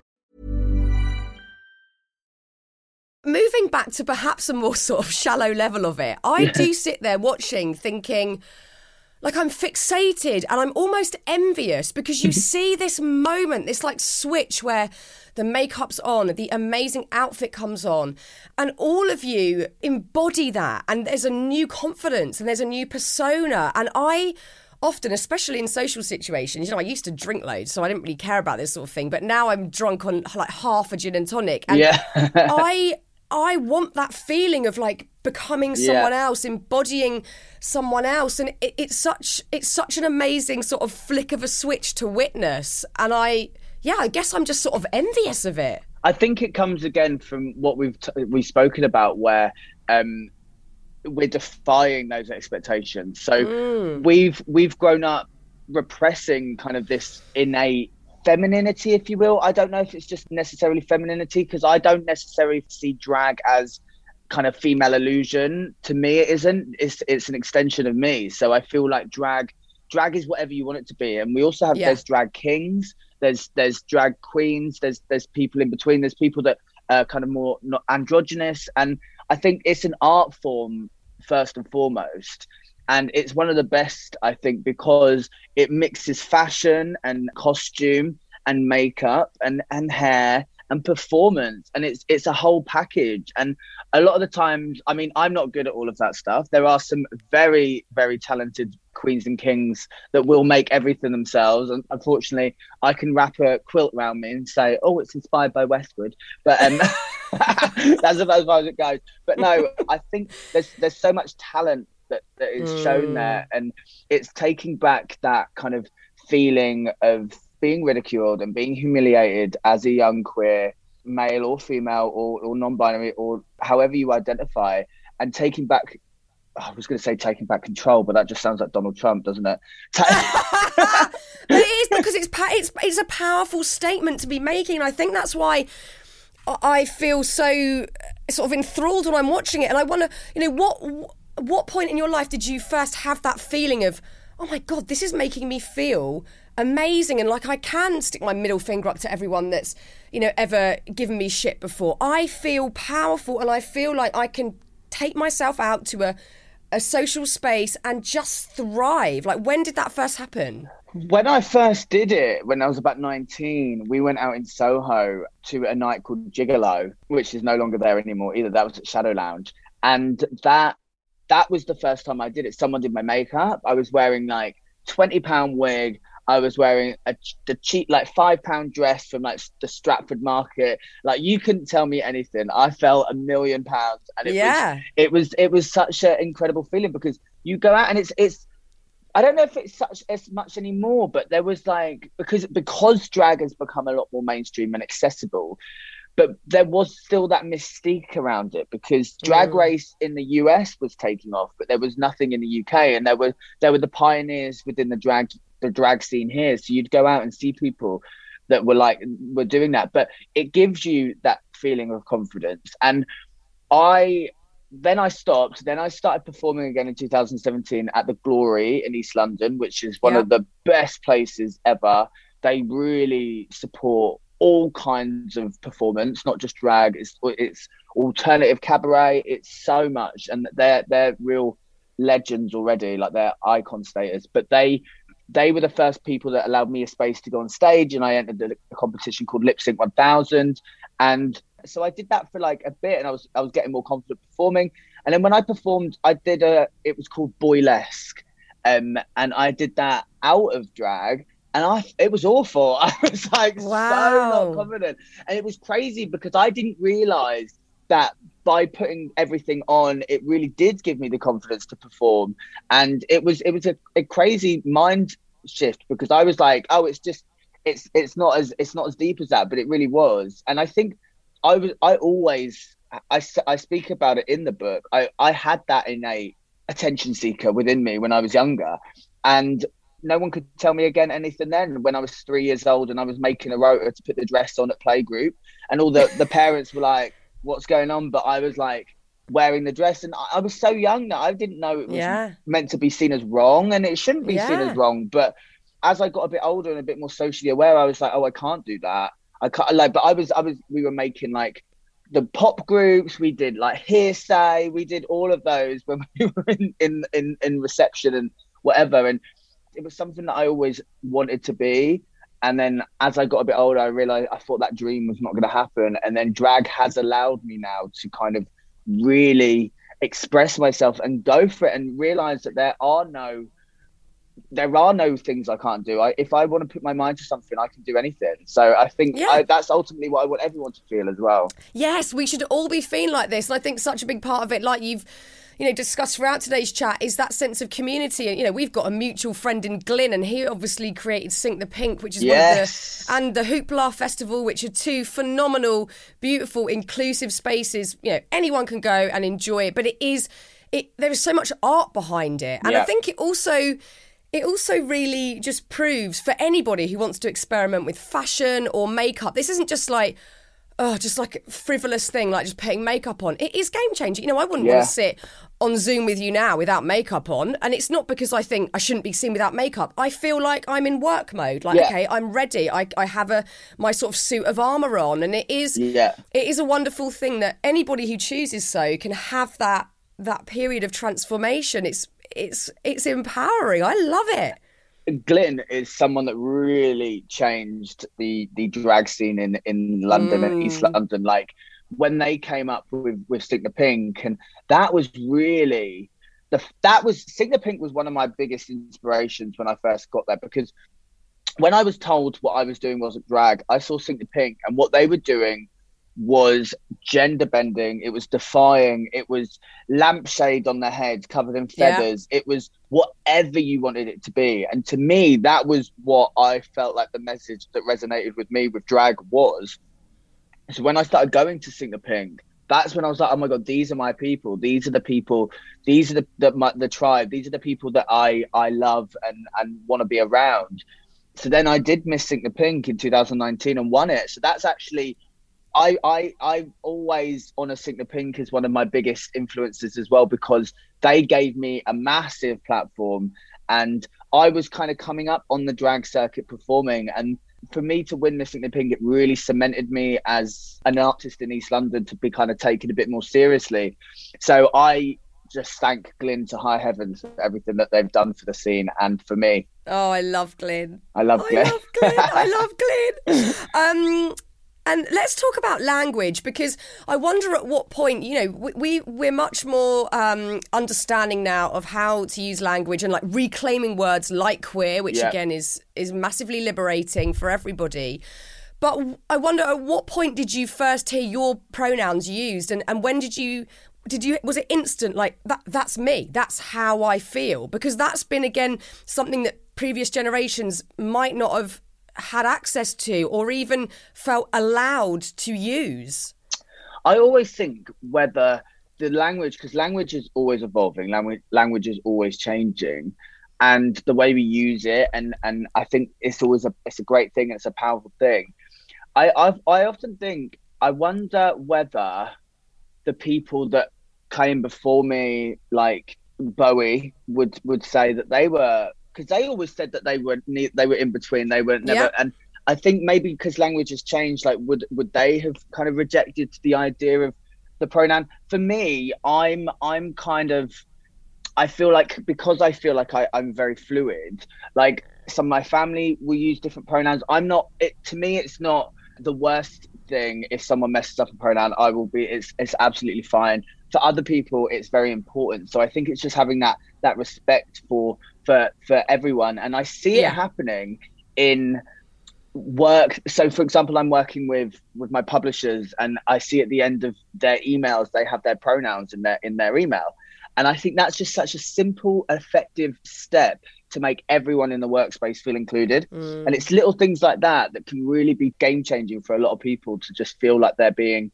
moving back to perhaps a more sort of shallow level of it, I do sit there watching, thinking, like I'm fixated and I'm almost envious because you mm-hmm. see this moment, this like switch where the makeup's on, the amazing outfit comes on, and all of you embody that. And there's a new confidence and there's a new persona. And I often, especially in social situations, you know, I used to drink loads, so I didn't really care about this sort of thing. But now I'm drunk on like half a gin and tonic. And Yeah. I I want that feeling of like becoming Yeah. someone else, embodying someone else, and it, it's such it's such an amazing sort of flick of a switch to witness. And I, yeah, I guess I'm just sort of envious of it. I think it comes again from what we've t- we've spoken about, where um, we're defying those expectations. So we've we've grown up repressing kind of this innate femininity, if you will. I don't know if it's just necessarily femininity because I don't necessarily see drag as kind of female illusion. To me, it isn't. It's it's an extension of me. So I feel like drag drag is whatever you want it to be, and we also have Yeah. there's drag kings, there's there's drag queens, there's there's people in between, there's people that are kind of more not androgynous, and I think it's an art form first and foremost. And it's one of the best, I think, because it mixes fashion and costume and makeup and, and hair and performance. And it's it's a whole package. And a lot of the times i mean i'm not good at all of that stuff. There are some very very talented queens and kings that will make everything themselves. And unfortunately i can wrap a quilt around me and say oh it's inspired by westwood. But um that's about as far as it goes. But no i think there's there's so much talent that, that is shown there mm. and it's taking back that kind of feeling of being ridiculed and being humiliated as a young queer male or female or, or non-binary or however you identify and taking back oh, I was going to say taking back control, but that just sounds like Donald Trump, doesn't it? Ta- But it is because it's it's it's a powerful statement to be making, and I think that's why I- feel so sort of enthralled when I'm watching it. And I wonder, you know, what what point in your life did you first have that feeling of, oh my god, this is making me feel amazing, and like I can stick my middle finger up to everyone that's you know ever given me shit before. I feel powerful, and I feel like I can take myself out to a a social space and just thrive. Like, when did that first happen? when I first did it, when I was about 19, we went out in Soho to a night called Gigolo, which is no longer there anymore either. That was at Shadow Lounge. And that that was the first time I did it. Someone did my makeup. I was wearing like 20 pound wig. I was wearing a the cheap like five pound dress from like the Stratford Market. Like you couldn't tell me anything. I felt a million pounds, and it Yeah. was it was it was such an incredible feeling because you go out and it's it's I don't know if it's such as much anymore, but there was like because because drag has become a lot more mainstream and accessible, but there was still that mystique around it because drag race in the US was taking off, but there was nothing in the UK, and there were there were the pioneers within the drag the drag scene here. So you'd go out and see people that were like were doing that, but it gives you that feeling of confidence. And I then I stopped. Then I started performing again in 2017 at the Glory in East London, which is one Yeah. of the best places ever. They really support all kinds of performance, not just drag. It's it's alternative cabaret. It's so much, and they're they're real legends already. Like they're icon status. But they they were the first people that allowed me a space to go on stage, and I entered a, competition called Lip Sync 1000, and so I did that for like a bit, and I was I was getting more confident performing. And then when I performed, I did a it was called Boylesque, um, and I did that out of drag, and I it was awful. I was like so not confident, and it was crazy because I didn't realize that by putting everything on, it really did give me the confidence to perform, and it was it was a, a crazy mind shift because I was like, oh, it's just it's it's not as it's not as deep as that, but it really was, and I think I was I always I, I speak about it in the book. I I had that innate attention seeker within me when I was younger, and no one could tell me again anything then. When I was three years old and I was making a rota to put the dress on at playgroup, and all the the parents were like, "What's going on?" But I was like wearing the dress, and I, I was so young that I didn't know it was Yeah. meant to be seen as wrong, and it shouldn't be seen as wrong. But as I got a bit older and a bit more socially aware, I was like, "Oh, I can't do that." I can't like, but I was, I was, we were making like the pop groups. We did like Hear'Say. We did all of those when we were in in in, in reception and whatever. And it was something that I always wanted to be. And then as I got a bit older, I realized I thought that dream was not going to happen. And then drag has allowed me now to kind of really express myself and go for it and realize that there are no there are no things I can't do. I, if I want to put my mind to something, I can do anything. So I think Yeah. I, that's ultimately what I want everyone to feel as well. Yes, we should all be feeling like this. And I think such a big part of it, like you've you know, discussed throughout today's chat is that sense of community. And, you know, we've got a mutual friend in Glyn and he obviously created Sink the Pink, which is Yes. one of the, and the Hoopla Festival, which are two phenomenal, beautiful, inclusive spaces. You know, anyone can go and enjoy it, but it is, it, there is so much art behind it. And I think it also, it also really just proves for anybody who wants to experiment with fashion or makeup, this isn't just like, oh, just like a frivolous thing, like just putting makeup on. It is game changing. You know, I wouldn't Yeah. want to sit on Zoom with you now without makeup on. And it's not because I think I shouldn't be seen without makeup. I feel like I'm in work mode. Like, Yeah. okay, I'm ready. I, I have a my sort of suit of armour on. And it is Yeah. it is a wonderful thing that anybody who chooses so can have that that period of transformation. It's it's it's empowering. I love it. Glyn is someone that really changed the the drag scene in in London and East mm. London. Like when they came up with with Sink the Pink, and that was really the that was Sink the Pink was one of my biggest inspirations when I first got there because when I was told what I was doing wasn't drag, I saw Sink the Pink, and what they were doing was gender bending. It was defying. It was lampshade on their heads covered in Yeah. feathers. It was whatever you wanted it to be. And to me, that was what I felt like the message that resonated with me with drag was. So when I started going to Sink the Pink, that's when I was like, oh my god, these are my people. These are the people. These are the the, my, the tribe. These are the people that I I love and and want to be around. So then I did miss Sink the Pink in 2019 and won it. So that's actually I I I always honor Sink the Pink as one of my biggest influences as well because they gave me a massive platform and I was kind of coming up on the drag circuit performing and for me to win the the Pink it really cemented me as an artist in East London to be kind of taken a bit more seriously. So I just thank Glyn to high heavens for everything that they've done for the scene and for me. Oh, I love Glyn. I love I love Glyn. I love Glyn. Um, and let's talk about language because I wonder at what point you know we, we we're much more um, understanding now of how to use language and like reclaiming words like queer, which Yeah. again is is massively liberating for everybody. But I wonder at what point did you first hear your pronouns used, and, and when did you did you was it instant like that that's me that's how I feel because that's been again something that previous generations might not have had access to or even felt allowed to use. I always think whether the language, because language is always evolving, language language is always changing, and the way we use it, and and I think it's always a it's a great thing. It's a powerful thing. I I've, I often think I wonder whether the people that came before me, like Bowie, would would say that they were because they always said that they were ne- they were in between. They were never Yeah. and. I think maybe because language has changed, like would would they have kind of rejected the idea of the pronoun? For me, I'm I'm kind of I feel like because I feel like I, I'm very fluid, like some of my family will use different pronouns. I'm not it to me it's not the worst thing if someone messes up a pronoun. I will be it's it's absolutely fine. For other people it's very important. So I think it's just having that that respect for for for everyone. And I see Yeah. it happening in work so for example i'm working with with my publishers and i see at the end of their emails they have their pronouns in their in their email and i think that's just such a simple effective step to make everyone in the workspace feel included Mm. and it's little things like that that can really be game changing for a lot of people to just feel like they're being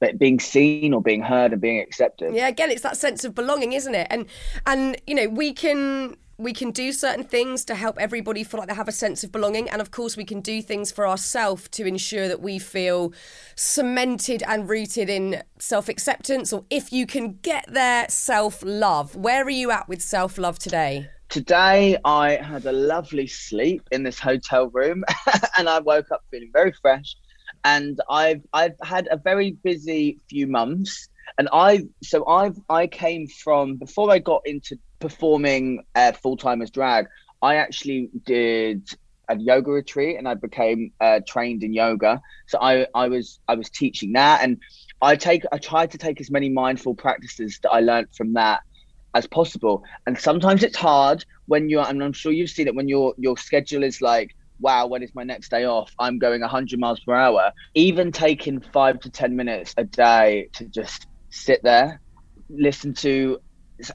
that being seen or being heard and being accepted Yeah, again, it's that sense of belonging, isn't it? And and you know, we can we can do certain things to help everybody feel like they have a sense of belonging, and of course, we can do things for ourselves to ensure that we feel cemented and rooted in self acceptance, or if you can get there, self love. Where are you at with self love today? Today I had a lovely sleep in this hotel room and I woke up feeling very fresh and I've I've had a very busy few months and I so I've I came from before I got into performing uh, full time as drag I actually did a yoga retreat and I became uh, trained in yoga so I I was I was teaching that and I take I tried to take as many mindful practices that I learned from that as possible. And sometimes it's hard when you're, and I'm sure you've seen it when your your schedule is like, wow, when is my next day off? I'm going 100 miles per hour. Even taking five to 10 minutes a day to just sit there, listen to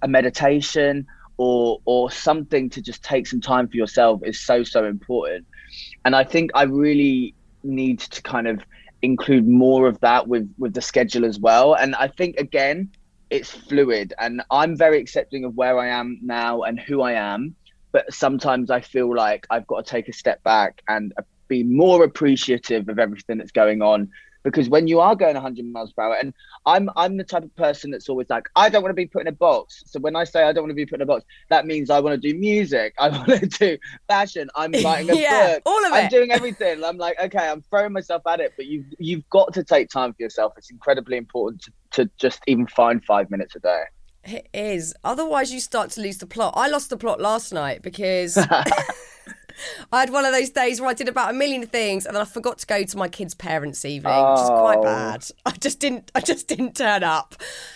a meditation or or something to just take some time for yourself is so so important. And I think I really need to kind of include more of that with with the schedule as well. And I think again, it's fluid and I'm very accepting of where I am now and who I am. But sometimes I feel like I've got to take a step back and be more appreciative of everything that's going on because when you are going 100 miles per hour and i'm i'm the type of person that's always like i don't want to be put in a box so when i say i don't want to be put in a box that means i want to do music i want to do fashion i'm writing a yeah, book all of i'm it. doing everything i'm like okay i'm throwing myself at it but you've you've got to take time for yourself it's incredibly important to, to just even find five minutes a day It is. Otherwise, you start to lose the plot. I lost the plot last night because I had one of those days where I did about a million things and then I forgot to go to my kids' parents' evening, which is quite Oh. bad. I just didn't. I just didn't turn up,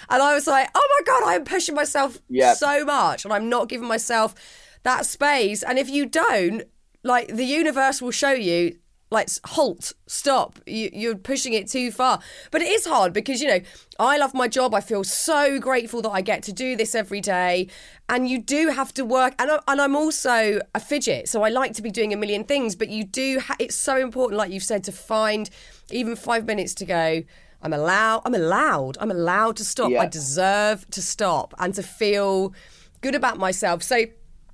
and I was like, "Oh my god, I am pushing myself Yep. so much, and I'm not giving myself that space." And if you don't, like, the universe will show you. Like halt, stop! You, you're pushing it too far. But it is hard because you know I love my job. I feel so grateful that I get to do this every day, and you do have to work. And, I, and I'm also a fidget, so I like to be doing a million things. But you do. Ha- it's so important, like you've said, to find even five minutes to go. I'm allowed. I'm allowed. I'm allowed to stop. Yeah. I deserve to stop and to feel good about myself. So.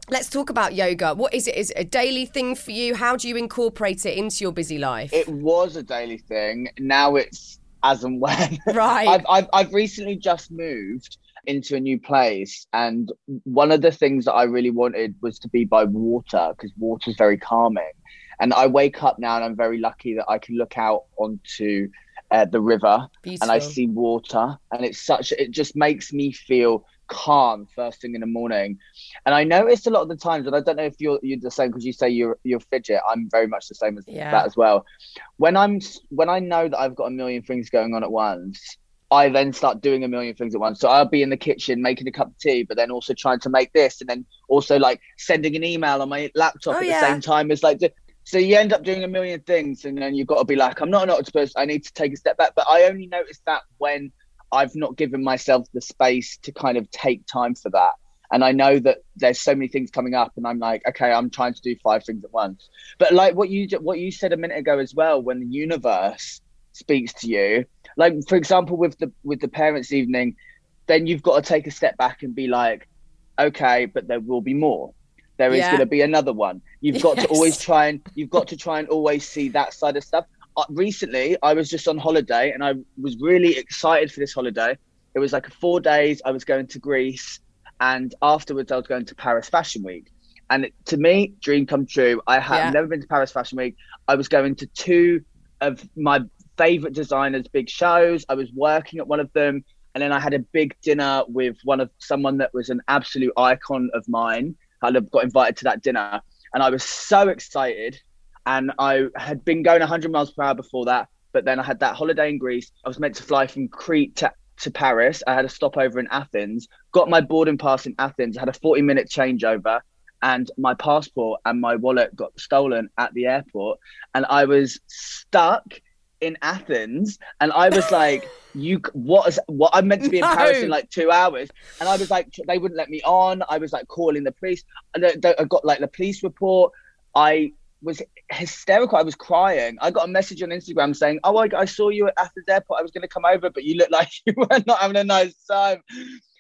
Let's talk about yoga. What is it? Is it a daily thing for you? How do you incorporate it into your busy life? it was a daily thing now it's as and when Right. I've, I've, I've recently just moved into a new place and one of the things that i really wanted was to be by water because water's very calming and i wake up now and i'm very lucky that i can look out onto uh, the river and i see water and it's such it just makes me feel calm first thing in the morning. And i noticed a lot of the times and i don't know if you're you're the same because you say you're you're fidget. I'm very much the same as Yeah. that as well. When i'm when i know that i've got a million things going on at once i then start doing a million things at once. So i'll be in the kitchen making a cup of tea but then also trying to make this and then also like sending an email on my laptop Oh, at yeah. the same time as like so you end up doing a million things and then you've got to be like i'm not an octopus. I need to take a step back. But i only noticed that when i've not given myself the space to kind of take time for that and I know that there's so many things coming up, and I'm like, okay, I'm trying to do five things at once. But like what you what you said a minute ago as well, when the universe speaks to you, like for example with the with the parents' evening, then you've got to take a step back and be like, okay, but there will be more. There is Yeah. going to be another one. You've got Yes. to always try and you've got to try and always see that side of stuff. Uh, recently, I was just on holiday, and I was really excited for this holiday. It was like four days. I was going to Greece and afterwards I was going to Paris Fashion Week. And it- to me, dream come true. I have Yeah. never been to Paris Fashion Week. I was going to two of my favorite designers' big shows. I was working at one of them, and then I had a big dinner with one of someone that was an absolute icon of mine. I got invited to that dinner, and I was so excited. And I had been going 100 miles per hour before that, but then I had that holiday in Greece. I was meant to fly from Crete to to Paris. I had a stopover in Athens, got my boarding pass in Athens, had a 40 minute changeover, and my passport and my wallet got stolen at the airport. And I was stuck in Athens. And I was like, you, what is, what I'm meant to be in Paris in like two hours. And I was like, they wouldn't let me on. I was like calling the police. I I got like the police report. I was hysterical. I was crying. I got a message on Instagram saying, "Oh, I, I saw you at Athens Airport. I was going to come over, but you look like you were not having a nice time."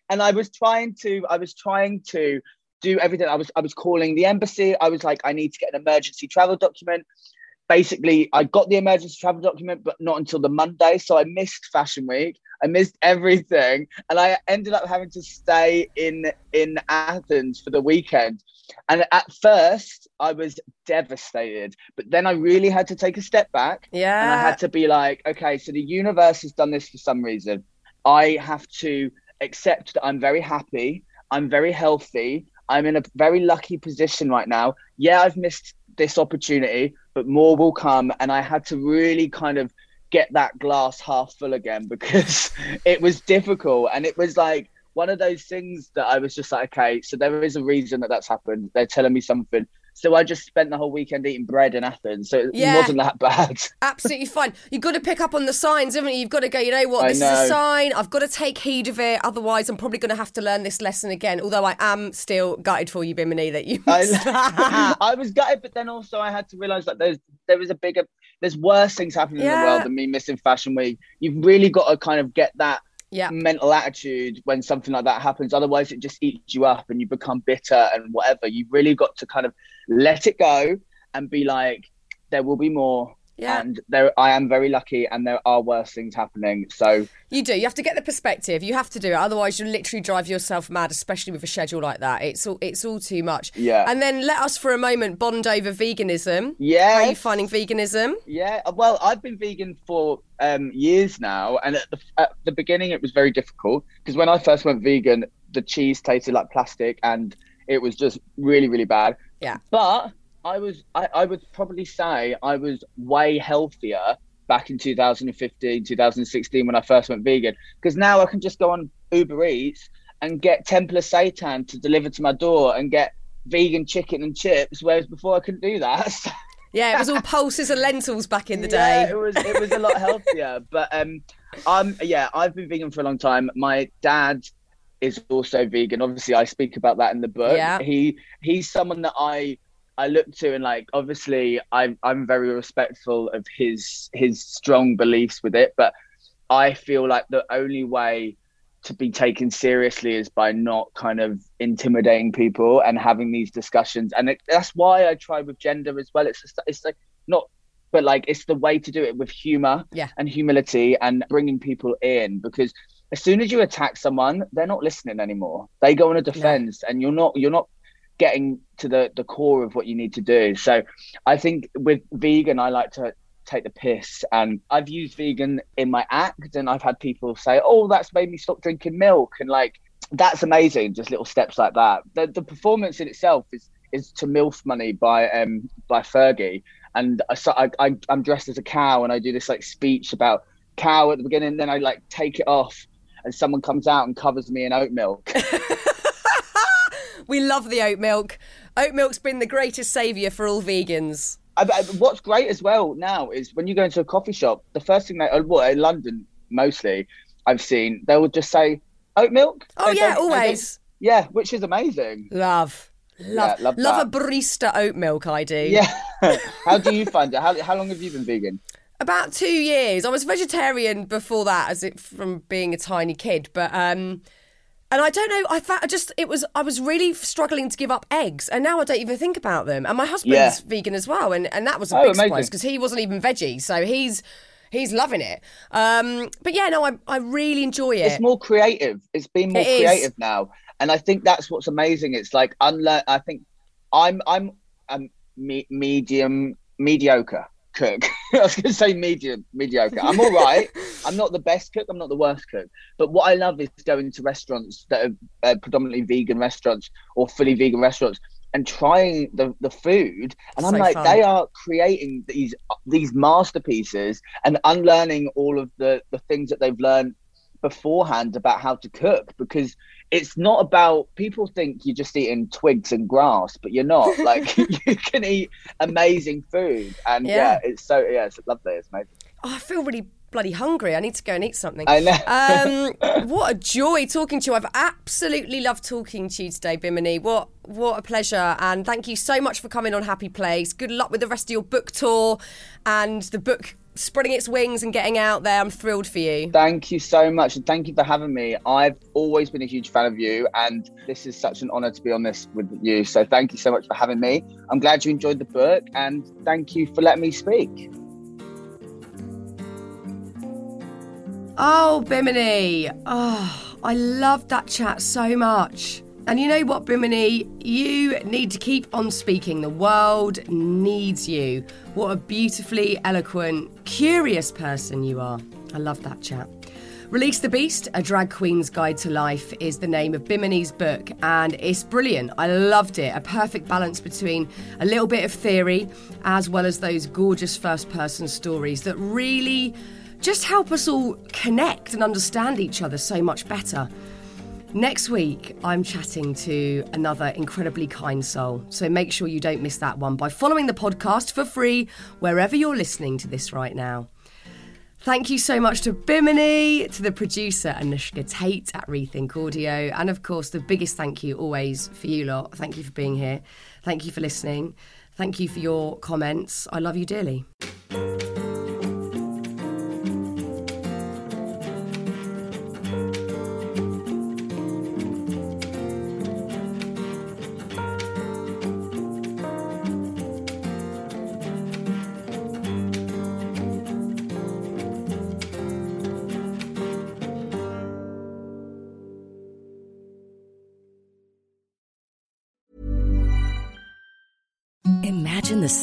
And I was trying to, I was trying to do everything. I was, I was calling the embassy. I was like, I need to get an emergency travel document. Basically, I got the emergency travel document, but not until the Monday. So I missed Fashion Week. I missed everything, and I ended up having to stay in in Athens for the weekend. And at first, I was devastated, but then I really had to take a step back yeah. and I had to be like, okay, so the universe has done this for some reason. I have to accept that I'm very happy. I'm very healthy. I'm in a very lucky position right now. Yeah, I've missed this opportunity, but more will come. And I had to really kind of get that glass half full again because it was difficult. And it was like one of those things that I was just like, okay, so there is a reason that that's happened. They're telling me something. So I just spent the whole weekend eating bread in Athens. So it Yeah. wasn't that bad. Absolutely fine. You've got to pick up on the signs, haven't you? You've got to go, you know what, I this is a sign. I've got to take heed of it. Otherwise, I'm probably going to have to learn this lesson again. Although I am still gutted for you, Bimini, that you. I, I was gutted, but then also I had to realize that there's there is a bigger, there's worse things happening in the world than me missing Fashion Week. You've really got to kind of get that yeah. mental attitude when something like that happens. Otherwise, it just eats you up and you become bitter and whatever. You've really got to kind of let it go and be like, there will be more. Yeah. And there, I am very lucky, and there are worse things happening. So You do. You have to get the perspective. You have to do it. Otherwise, you'll literally drive yourself mad, especially with a schedule like that. It's all it's all too much. Yeah. And then let us for a moment bond over veganism. yeah, How are you finding veganism? Yeah, well, I've been vegan for um, years now, and at the, at the beginning it was very difficult because when I first went vegan, the cheese tasted like plastic, and it was just really, really bad. Yeah. But I was, I, I would probably say I was way healthier back in 2015, 2016 when I first went vegan because now I can just go on Uber Eats and get Temple of Seitan to deliver to my door and get vegan chicken and chips, whereas before I couldn't do that. Yeah, it was all pulses and lentils back in the Yeah, day. it was it was a lot healthier. but um, I'm yeah, I've been vegan for a long time. My dad is also vegan. Obviously, I speak about that in the book. Yeah. He he's someone that I I look to and like obviously I'm I'm very respectful of his his strong beliefs with it, but I feel like the only way to be taken seriously is by not kind of intimidating people and having these discussions. And it, that's why I try with gender as well. It's just, it's like not, but like it's the way to do it with humor Yeah. and humility and bringing people in because as soon as you attack someone, they're not listening anymore. They go on a defense, and you're not you're not getting to the the core of what you need to do. So I think with vegan, I like to take the piss and I've used vegan in my act and I've had people say, Oh, that's made me stop drinking milk and like that's amazing, just little steps like that. The the performance in itself is is to MILF money by um by Fergie. And I, I I'm dressed as a cow and I do this like speech about cow at the beginning, then I like take it off and someone comes out and covers me in oat milk. We love the oat milk. Oat milk's been the greatest saviour for all vegans. I, I, what's great as well now is when you go into a coffee shop, the first thing they, uh, well, in London mostly, I've seen they will just say oat milk. Oh They yeah, don't- they don't- always. Yeah, which is amazing. Love. Love, Yeah, love love a barista oat milk, I do. Yeah. how do you find it? How, how long have you been vegan? About two years. I was vegetarian before that, as it from being a tiny kid. But um, and I don't know. I fa- I just it was I was really struggling to give up eggs, and now I don't even think about them. And my husband's Yeah. vegan as well, and and that was a Oh, big surprise because he wasn't even veggie, so he's he's loving it. Um, but yeah, no, I I really enjoy it. It's more creative. It's been more It is. creative now, and I think that's what's amazing. It's like unlearn. I think I'm I'm a me- medium mediocre cook. I was going to say medium mediocre. I'm all right. I'm not the best cook. I'm not the worst cook. But what I love is going to restaurants that are uh, predominantly vegan restaurants or fully vegan restaurants and trying the, the food. And I'm like, fun. they are creating these these masterpieces and unlearning all of the the things that they've learned beforehand about how to cook because it's not about people think you're just eating twigs and grass but you're not like you can eat amazing food and Yeah. yeah, it's so yeah it's lovely it's amazing Oh, I feel really bloody hungry. I need to go and eat something. I know. Um, what a joy talking to you. I've absolutely loved talking to you today, Bimini. What what a pleasure. And thank you so much for coming on Happy Place. Good luck with the rest of your book tour and the book spreading its wings and getting out there. I'm thrilled for you. thank you so much and thank you for having me i've always been a huge fan of you and this is such an honor to be on this with you so thank you so much for having me i'm glad you enjoyed the book and thank you for letting me speak Oh, Bimini. Oh, I loved that chat so much. And you know what, Bimini? You need to keep on speaking. The world needs you. What a beautifully eloquent, curious person you are. I love that chat. Release the Beast, A Drag Queen's Guide to Life, is the name of Bimini's book, and it's brilliant. I loved it. A perfect balance between a little bit of theory as well as those gorgeous first person stories that really just help us all connect and understand each other so much better. Next week, I'm chatting to another incredibly kind soul. So make sure you don't miss that one by following the podcast for free wherever you're listening to this right now. Thank you so much to Bimini, to the producer Anushka Tate at Rethink Audio, and of course, the biggest thank you always for you lot. Thank you for being here. Thank you for listening. Thank you for your comments. I love you dearly. The